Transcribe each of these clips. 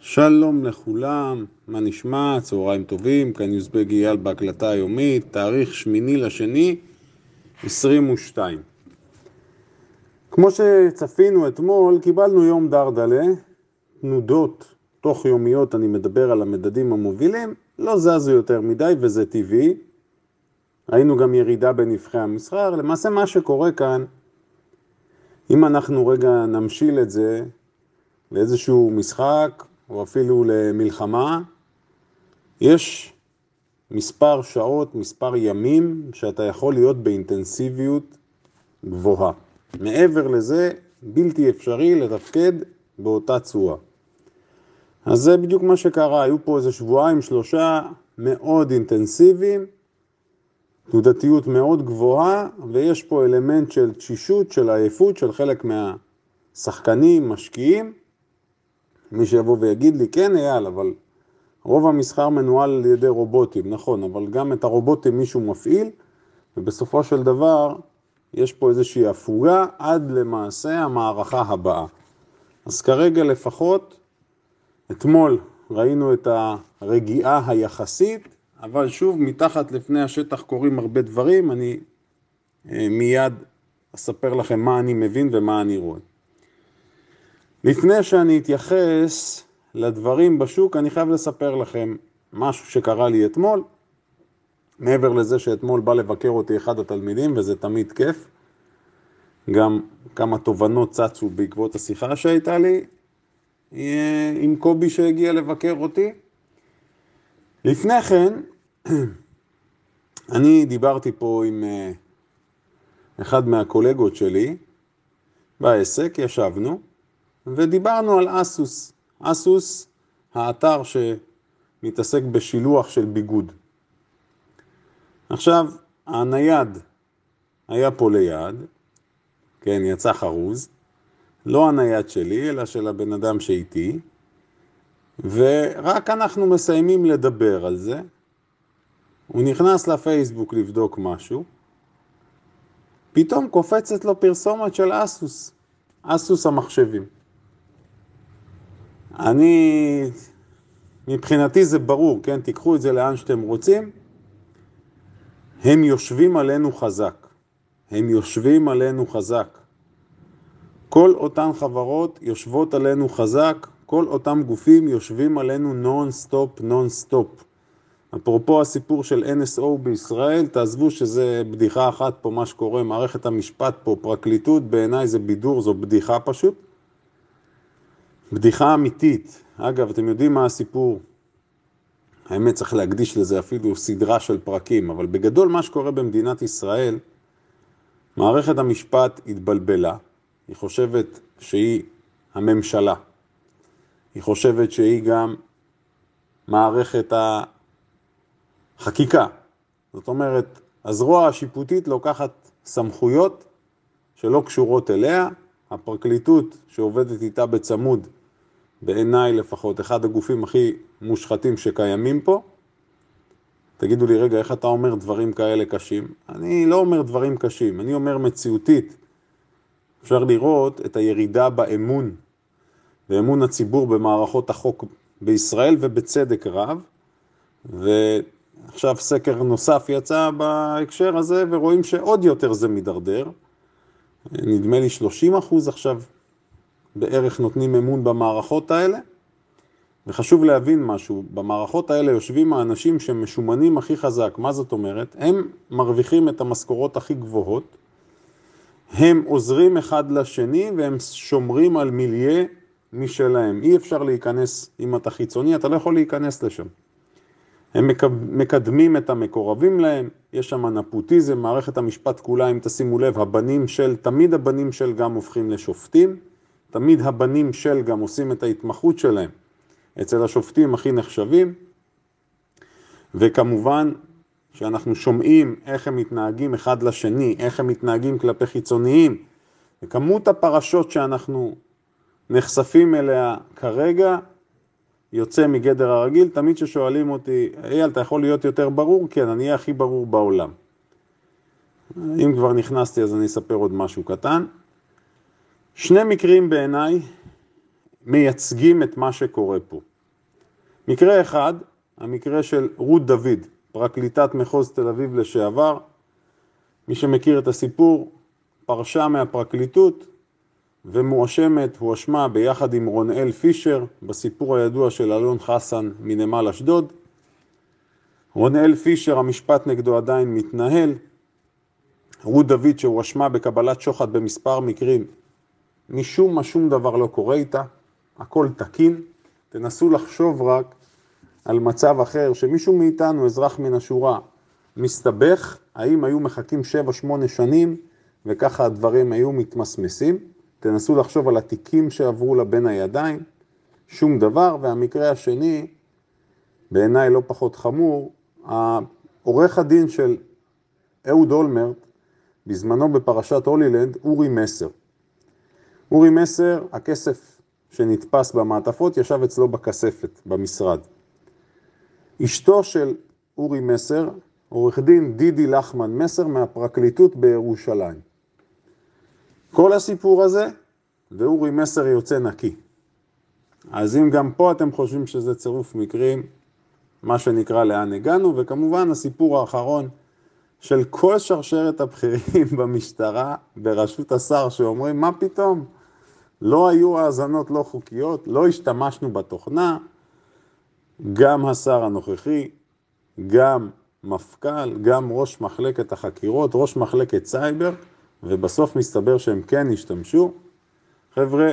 שלום לכולם, מה נשמע? צהריים טובים, כאן יוזבג אייל בהקלטה היומית, תאריך שמיני לשני, 22. כמו שצפינו אתמול, קיבלנו יום דרדלה, תנודות תוך יומיות, אני מדבר על המדדים המובילים, לא זזו יותר מדי וזה טבעי. ראינו גם ירידה בנבחי המסחר, למעשה מה שקורה כאן, אם אנחנו רגע נמשיל את זה לאיזשהו משחק, או אפילו למלחמה, יש מספר שעות, מספר ימים, שאתה יכול להיות באינטנסיביות גבוהה. מעבר לזה, בלתי אפשרי לתפקד באותה צורה. אז זה בדיוק מה שקרה, היו פה איזה שבועיים, שלושה מאוד אינטנסיביים, תנודתיות מאוד גבוהה, ויש פה אלמנט של תשישות, של עייפות, של חלק מהשחקנים, משקיעים, מי שיבוא ויגיד לי, כן אייל, אבל רוב המסחר מנוהל על ידי רובוטים, נכון, אבל גם את הרובוטים מישהו מפעיל, ובסופו של דבר יש פה איזושהי הפוגה עד למעשה המערכה הבאה. אז כרגע לפחות, אתמול ראינו את הרגיעה היחסית, אבל שוב, מתחת לפני השטח קורים הרבה דברים, אני אה, מיד אספר לכם מה אני מבין ומה אני רואה. לפני שאני אתייחס לדברים בשוק, אני חייב לספר לכם משהו שקרה לי אתמול. מעבר לזה שאתמול בא לבקר אותי אחד התלמידים, וזה תמיד כיף. גם כמה תובנות צצו בעקבות השיחה שהייתה לי עם קובי שהגיע לבקר אותי. לפני כן, אני דיברתי פה עם אה, אחד מהקולגות שלי בעסק, ישבנו, ודיברנו על אסוס. אסוס, האתר שמתעסק בשילוח של ביגוד. עכשיו, הנייד היה פה ליד, כן, יצא חרוז, לא הנייד שלי, אלא של הבן אדם שאיתי, ורק אנחנו מסיימים לדבר על זה. הוא נכנס לפייסבוק לבדוק משהו, פתאום קופצת לו פרסומת של אסוס, אסוס המחשבים. אני, מבחינתי זה ברור, כן? תיקחו את זה לאן שאתם רוצים. הם יושבים עלינו חזק. הם יושבים עלינו חזק. כל אותן חברות יושבות עלינו חזק, כל אותם גופים יושבים עלינו non-stop, non-stop. אפרופו הסיפור של NSO בישראל, תעזבו שזה בדיחה אחת פה מה שקורה, מערכת המשפט פה, פרקליטות, בעיניי זה בידור, זו בדיחה פשוט. בדיחה אמיתית. אגב, אתם יודעים מה הסיפור? האמת, צריך להקדיש לזה אפילו סדרה של פרקים, אבל בגדול מה שקורה במדינת ישראל, מערכת המשפט התבלבלה, היא חושבת שהיא הממשלה, היא חושבת שהיא גם מערכת החקיקה. זאת אומרת, הזרוע השיפוטית לוקחת סמכויות שלא קשורות אליה, הפרקליטות שעובדת איתה בצמוד בעיניי לפחות, אחד הגופים הכי מושחתים שקיימים פה. תגידו לי, רגע, איך אתה אומר דברים כאלה קשים? אני לא אומר דברים קשים, אני אומר מציאותית. אפשר לראות את הירידה באמון, באמון הציבור במערכות החוק בישראל, ובצדק רב. ועכשיו סקר נוסף יצא בהקשר הזה, ורואים שעוד יותר זה מידרדר. נדמה לי 30 אחוז עכשיו בערך נותנים אמון במערכות האלה. וחשוב להבין משהו, במערכות האלה יושבים האנשים שמשומנים הכי חזק. מה זאת אומרת? הם מרוויחים את המשכורות הכי גבוהות, הם עוזרים אחד לשני והם שומרים על מיליה משלהם. אי אפשר להיכנס, אם אתה חיצוני, אתה לא יכול להיכנס לשם. הם מקדמים את המקורבים להם, יש שם נפוטיזם, מערכת המשפט כולה, אם תשימו לב, הבנים של, תמיד הבנים של גם הופכים לשופטים. תמיד הבנים של גם עושים את ההתמחות שלהם אצל השופטים הכי נחשבים, וכמובן שאנחנו שומעים איך הם מתנהגים אחד לשני, איך הם מתנהגים כלפי חיצוניים, וכמות הפרשות שאנחנו נחשפים אליה כרגע יוצא מגדר הרגיל. תמיד ששואלים אותי, אייל, אתה יכול להיות יותר ברור? כן, אני אהיה הכי ברור בעולם. אם כבר נכנסתי אז אני אספר עוד משהו קטן. שני מקרים בעיניי מייצגים את מה שקורה פה. מקרה אחד, המקרה של רות דוד, פרקליטת מחוז תל אביב לשעבר. מי שמכיר את הסיפור, פרשה מהפרקליטות ומואשמת, הואשמה ביחד עם רונאל פישר בסיפור הידוע של אלון חסן מנמל אשדוד. רונאל פישר, המשפט נגדו עדיין מתנהל. רות דוד שהואשמה בקבלת שוחד במספר מקרים, משום מה שום דבר לא קורה איתה, הכל תקין. תנסו לחשוב רק על מצב אחר, שמישהו מאיתנו, אזרח מן השורה, מסתבך, האם היו מחכים 7-8 שנים וככה הדברים היו מתמסמסים? תנסו לחשוב על התיקים שעברו לה בין הידיים, שום דבר. והמקרה השני, בעיניי לא פחות חמור, עורך הדין של אהוד אולמרט, בזמנו בפרשת הולילנד, אורי מסר. אורי מסר, הכסף שנתפס במעטפות ישב אצלו בכספת, במשרד. אשתו של אורי מסר, עורך דין דידי לחמן מסר מהפרקליטות בירושלים. כל הסיפור הזה, ואורי מסר יוצא נקי. אז אם גם פה אתם חושבים שזה צירוף מקרים, מה שנקרא לאן הגענו, וכמובן הסיפור האחרון של כל שרשרת הבכירים במשטרה בראשות השר שאומרים מה פתאום, לא היו האזנות לא חוקיות, לא השתמשנו בתוכנה, גם השר הנוכחי, גם מפכ"ל, גם ראש מחלקת החקירות, ראש מחלקת סייבר, ובסוף מסתבר שהם כן השתמשו. חבר'ה,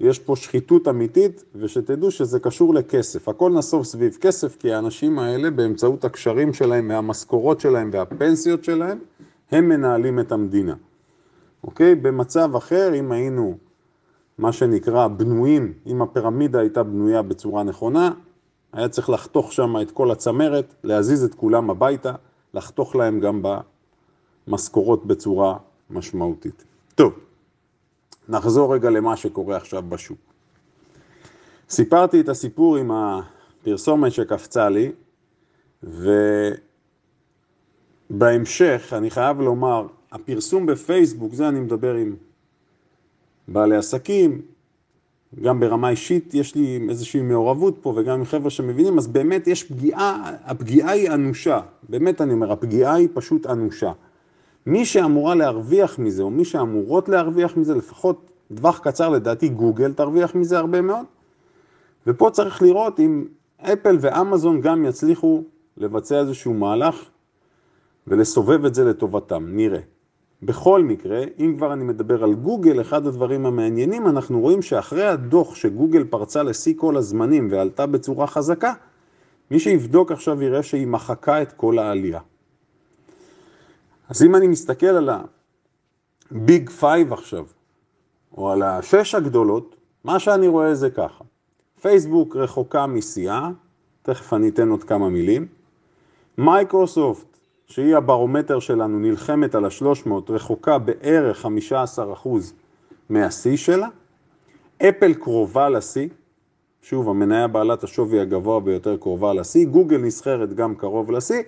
יש פה שחיתות אמיתית, ושתדעו שזה קשור לכסף. הכל נסוב סביב כסף, כי האנשים האלה, באמצעות הקשרים שלהם והמשכורות שלהם והפנסיות שלהם, הם מנהלים את המדינה. אוקיי? במצב אחר, אם היינו, מה שנקרא, בנויים, אם הפירמידה הייתה בנויה בצורה נכונה, היה צריך לחתוך שם את כל הצמרת, להזיז את כולם הביתה, לחתוך להם גם במשכורות בצורה משמעותית. טוב, נחזור רגע למה שקורה עכשיו בשוק. סיפרתי את הסיפור עם הפרסומת שקפצה לי, ובהמשך אני חייב לומר, הפרסום בפייסבוק, זה אני מדבר עם בעלי עסקים, גם ברמה אישית יש לי איזושהי מעורבות פה וגם עם חבר'ה שמבינים, אז באמת יש פגיעה, הפגיעה היא אנושה, באמת אני אומר, הפגיעה היא פשוט אנושה. מי שאמורה להרוויח מזה, או מי שאמורות להרוויח מזה, לפחות טווח קצר לדעתי גוגל תרוויח מזה הרבה מאוד, ופה צריך לראות אם אפל ואמזון גם יצליחו לבצע איזשהו מהלך ולסובב את זה לטובתם, נראה. בכל מקרה, אם כבר אני מדבר על גוגל, אחד הדברים המעניינים, אנחנו רואים שאחרי הדוח שגוגל פרצה לשיא כל הזמנים ועלתה בצורה חזקה, מי שיבדוק עכשיו יראה שהיא מחקה את כל העלייה. אז אם אני מסתכל על ה big five עכשיו, או על השש הגדולות, מה שאני רואה זה ככה. פייסבוק רחוקה משיאה, תכף אני אתן עוד כמה מילים. מייקרוסופט שהיא הברומטר שלנו, נלחמת על ה-300, רחוקה בערך 15% מהשיא שלה. אפל קרובה לשיא, שוב, המניה בעלת השווי הגבוה ביותר קרובה לשיא, גוגל נסחרת גם קרוב לשיא,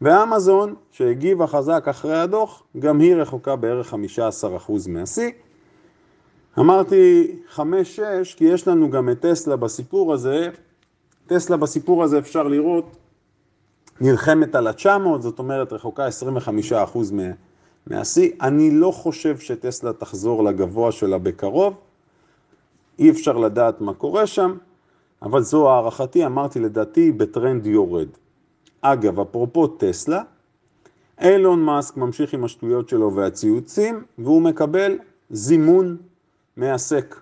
ואמזון, שהגיבה חזק אחרי הדוח, גם היא רחוקה בערך 15% מהשיא. אמרתי 5-6 כי יש לנו גם את טסלה בסיפור הזה. טסלה בסיפור הזה אפשר לראות נלחמת על ה-900, זאת אומרת רחוקה 25% מהשיא. אני לא חושב שטסלה תחזור לגבוה שלה בקרוב, אי אפשר לדעת מה קורה שם, אבל זו הערכתי, אמרתי לדעתי בטרנד יורד. אגב, אפרופו טסלה, אילון מאסק ממשיך עם השטויות שלו והציוצים, והוא מקבל זימון מעסק.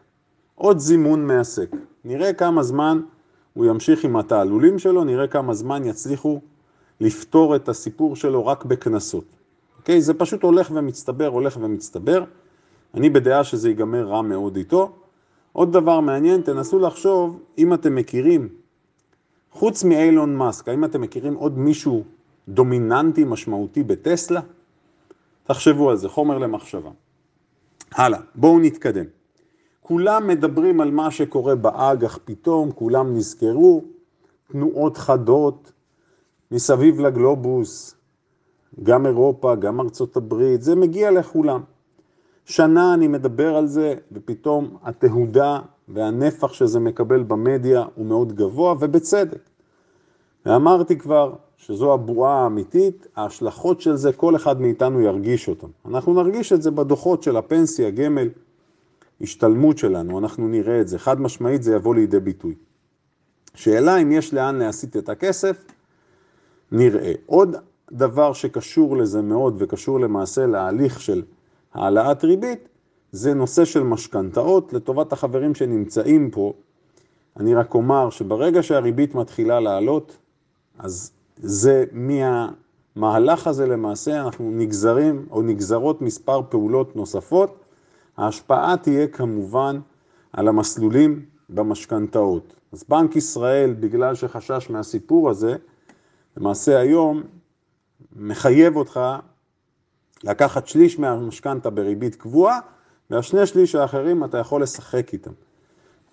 עוד זימון מעסק. נראה כמה זמן הוא ימשיך עם התעלולים שלו, נראה כמה זמן יצליחו לפתור את הסיפור שלו רק בקנסות. אוקיי? זה פשוט הולך ומצטבר, הולך ומצטבר. אני בדעה שזה ייגמר רע מאוד איתו. עוד דבר מעניין, תנסו לחשוב אם אתם מכירים, חוץ מאיילון מאסק, האם אתם מכירים עוד מישהו דומיננטי משמעותי בטסלה? תחשבו על זה, חומר למחשבה. הלאה, בואו נתקדם. כולם מדברים על מה שקורה באג"ח פתאום, כולם נזכרו, תנועות חדות, מסביב לגלובוס, גם אירופה, גם ארצות הברית, זה מגיע לכולם. שנה אני מדבר על זה, ופתאום התהודה והנפח שזה מקבל במדיה הוא מאוד גבוה, ובצדק. ואמרתי כבר שזו הבועה האמיתית, ההשלכות של זה, כל אחד מאיתנו ירגיש אותן. אנחנו נרגיש את זה בדוחות של הפנסיה, גמל, השתלמות שלנו, אנחנו נראה את זה. חד משמעית זה יבוא לידי ביטוי. שאלה אם יש לאן להסיט את הכסף, נראה. עוד דבר שקשור לזה מאוד וקשור למעשה להליך של העלאת ריבית, זה נושא של משכנתאות. לטובת החברים שנמצאים פה, אני רק אומר שברגע שהריבית מתחילה לעלות, אז זה מהמהלך הזה למעשה אנחנו נגזרים או נגזרות מספר פעולות נוספות. ההשפעה תהיה כמובן על המסלולים במשכנתאות. אז בנק ישראל, בגלל שחשש מהסיפור הזה, למעשה היום מחייב אותך לקחת שליש מהמשכנתה בריבית קבועה, והשני שליש האחרים אתה יכול לשחק איתם.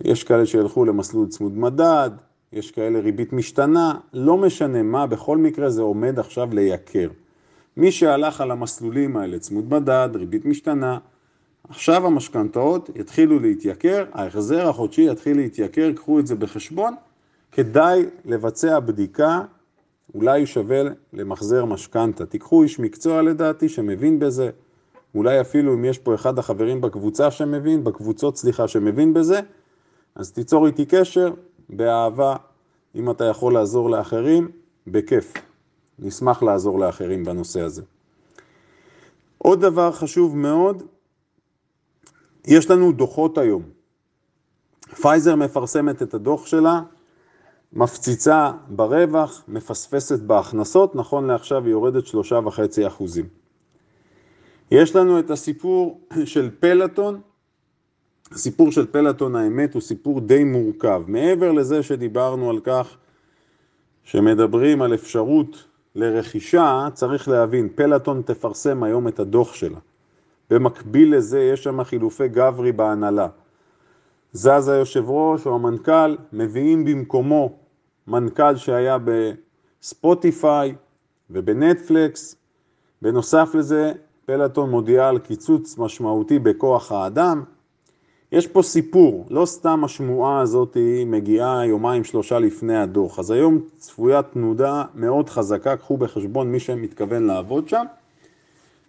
יש כאלה שילכו למסלול צמוד מדד, יש כאלה ריבית משתנה, לא משנה מה, בכל מקרה זה עומד עכשיו לייקר. מי שהלך על המסלולים האלה, צמוד מדד, ריבית משתנה, עכשיו המשכנתאות יתחילו להתייקר, ההחזר החודשי יתחיל להתייקר, קחו את זה בחשבון, כדאי לבצע בדיקה, אולי שווה למחזר משכנתה. תיקחו איש מקצוע לדעתי שמבין בזה, אולי אפילו אם יש פה אחד החברים בקבוצה שמבין, בקבוצות סליחה שמבין בזה, אז תיצור איתי קשר, באהבה, אם אתה יכול לעזור לאחרים, בכיף. נשמח לעזור לאחרים בנושא הזה. עוד דבר חשוב מאוד, יש לנו דוחות היום. פייזר מפרסמת את הדוח שלה, מפציצה ברווח, מפספסת בהכנסות, נכון לעכשיו היא יורדת שלושה וחצי אחוזים. יש לנו את הסיפור של פלטון, הסיפור של פלטון האמת הוא סיפור די מורכב. מעבר לזה שדיברנו על כך שמדברים על אפשרות לרכישה, צריך להבין, פלטון תפרסם היום את הדוח שלה. במקביל לזה יש שם חילופי גברי בהנהלה. זז היושב ראש או המנכ"ל, מביאים במקומו מנכ"ל שהיה בספוטיפיי ובנטפלקס. בנוסף לזה, פלטון מודיעה על קיצוץ משמעותי בכוח האדם. יש פה סיפור, לא סתם השמועה הזאת מגיעה יומיים שלושה לפני הדוח. אז היום צפויה תנודה מאוד חזקה, קחו בחשבון מי שמתכוון לעבוד שם.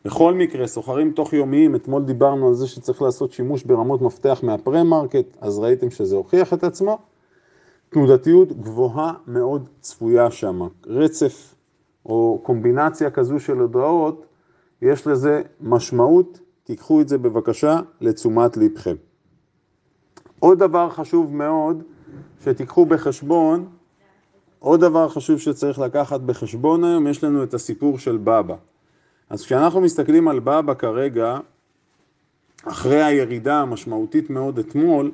בכל מקרה, סוחרים תוך יומיים, אתמול דיברנו על זה שצריך לעשות שימוש ברמות מפתח מהפרה-מרקט, אז ראיתם שזה הוכיח את עצמו. תנודתיות גבוהה מאוד צפויה שם. רצף או קומבינציה כזו של הודעות, יש לזה משמעות, תיקחו את זה בבקשה לתשומת לבכם. עוד דבר חשוב מאוד שתיקחו בחשבון, עוד דבר חשוב שצריך לקחת בחשבון היום, יש לנו את הסיפור של בבא. אז כשאנחנו מסתכלים על בבא כרגע, אחרי הירידה המשמעותית מאוד אתמול,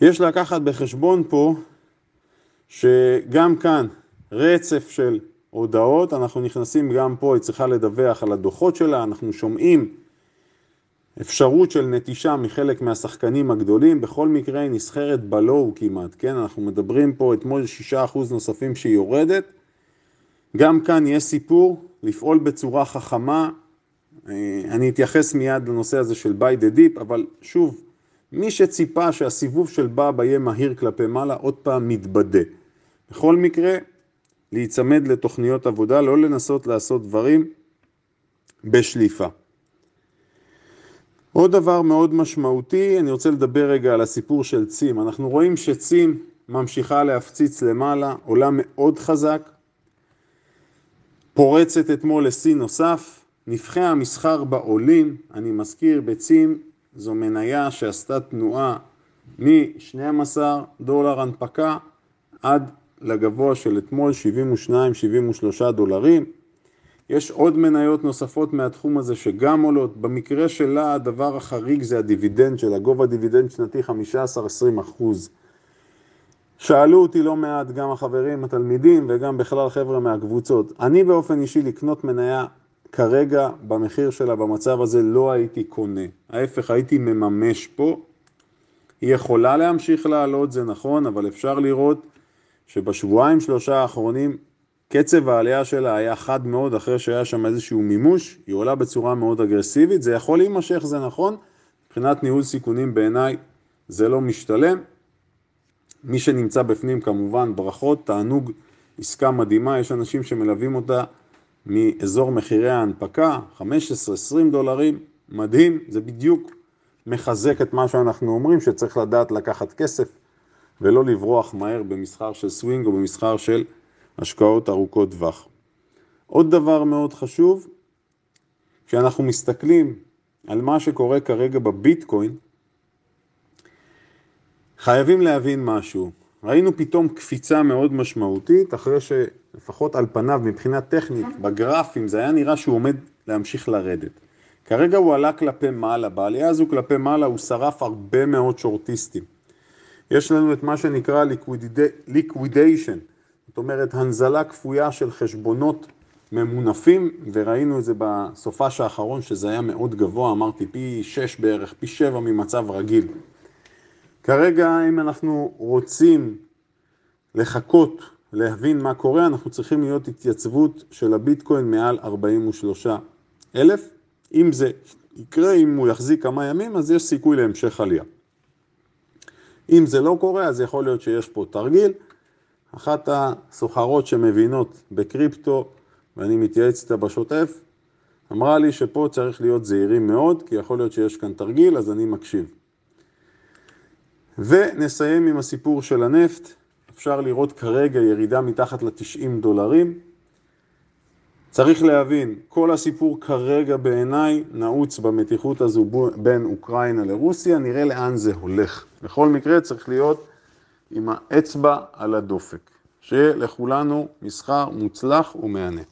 יש לקחת בחשבון פה שגם כאן רצף של הודעות, אנחנו נכנסים גם פה, היא צריכה לדווח על הדוחות שלה, אנחנו שומעים אפשרות של נטישה מחלק מהשחקנים הגדולים, בכל מקרה היא נסחרת ב low כמעט, כן? אנחנו מדברים פה אתמול 6% נוספים שהיא יורדת. גם כאן יש סיפור, לפעול בצורה חכמה. אה, אני אתייחס מיד לנושא הזה של buy the dip, אבל שוב, מי שציפה שהסיבוב של בבא יהיה מהיר כלפי מעלה, עוד פעם מתבדה. בכל מקרה, להיצמד לתוכניות עבודה, לא לנסות לעשות דברים בשליפה. עוד דבר מאוד משמעותי, אני רוצה לדבר רגע על הסיפור של צים. אנחנו רואים שצים ממשיכה להפציץ למעלה, עולה מאוד חזק, פורצת אתמול לשיא נוסף, נבחי המסחר בעולים, אני מזכיר, בצים זו מניה שעשתה תנועה מ-12 דולר הנפקה עד לגבוה של אתמול 72-73 דולרים. יש עוד מניות נוספות מהתחום הזה שגם עולות. במקרה שלה הדבר החריג זה הדיבידנד שלה, גובה דיבידנד שנתי 15-20 אחוז. שאלו אותי לא מעט גם החברים, התלמידים וגם בכלל חבר'ה מהקבוצות. אני באופן אישי לקנות מניה כרגע במחיר שלה במצב הזה לא הייתי קונה. ההפך הייתי מממש פה. היא יכולה להמשיך לעלות, זה נכון, אבל אפשר לראות שבשבועיים שלושה האחרונים קצב העלייה שלה היה חד מאוד אחרי שהיה שם איזשהו מימוש, היא עולה בצורה מאוד אגרסיבית, זה יכול להימשך, זה נכון, מבחינת ניהול סיכונים בעיניי זה לא משתלם. מי שנמצא בפנים כמובן ברכות, תענוג, עסקה מדהימה, יש אנשים שמלווים אותה מאזור מחירי ההנפקה, 15-20 דולרים, מדהים, זה בדיוק מחזק את מה שאנחנו אומרים, שצריך לדעת לקחת כסף ולא לברוח מהר במסחר של סווינג או במסחר של השקעות ארוכות טווח. עוד דבר מאוד חשוב, כשאנחנו מסתכלים על מה שקורה כרגע בביטקוין, חייבים להבין משהו. ראינו פתאום קפיצה מאוד משמעותית, אחרי שלפחות על פניו מבחינה טכנית, בגרפים זה היה נראה שהוא עומד להמשיך לרדת. כרגע הוא עלה כלפי מעלה, בעלייה הזו כלפי מעלה הוא שרף הרבה מאוד שורטיסטים. יש לנו את מה שנקרא liquidation, זאת אומרת הנזלה כפויה של חשבונות ממונפים, וראינו את זה בסופש האחרון שזה היה מאוד גבוה, אמרתי פי 6 בערך, פי 7 ממצב רגיל. כרגע אם אנחנו רוצים לחכות, להבין מה קורה, אנחנו צריכים להיות התייצבות של הביטקוין מעל 43 אלף. אם זה יקרה, אם הוא יחזיק כמה ימים, אז יש סיכוי להמשך עלייה. אם זה לא קורה, אז יכול להיות שיש פה תרגיל. אחת הסוחרות שמבינות בקריפטו, ואני מתייעץ איתה בשוטף, אמרה לי שפה צריך להיות זהירים מאוד, כי יכול להיות שיש כאן תרגיל, אז אני מקשיב. ונסיים עם הסיפור של הנפט. אפשר לראות כרגע ירידה מתחת ל-90 דולרים. צריך להבין, כל הסיפור כרגע בעיניי נעוץ במתיחות הזו בין אוקראינה לרוסיה, נראה לאן זה הולך. בכל מקרה צריך להיות עם האצבע על הדופק. שיהיה לכולנו מסחר מוצלח ומהנה.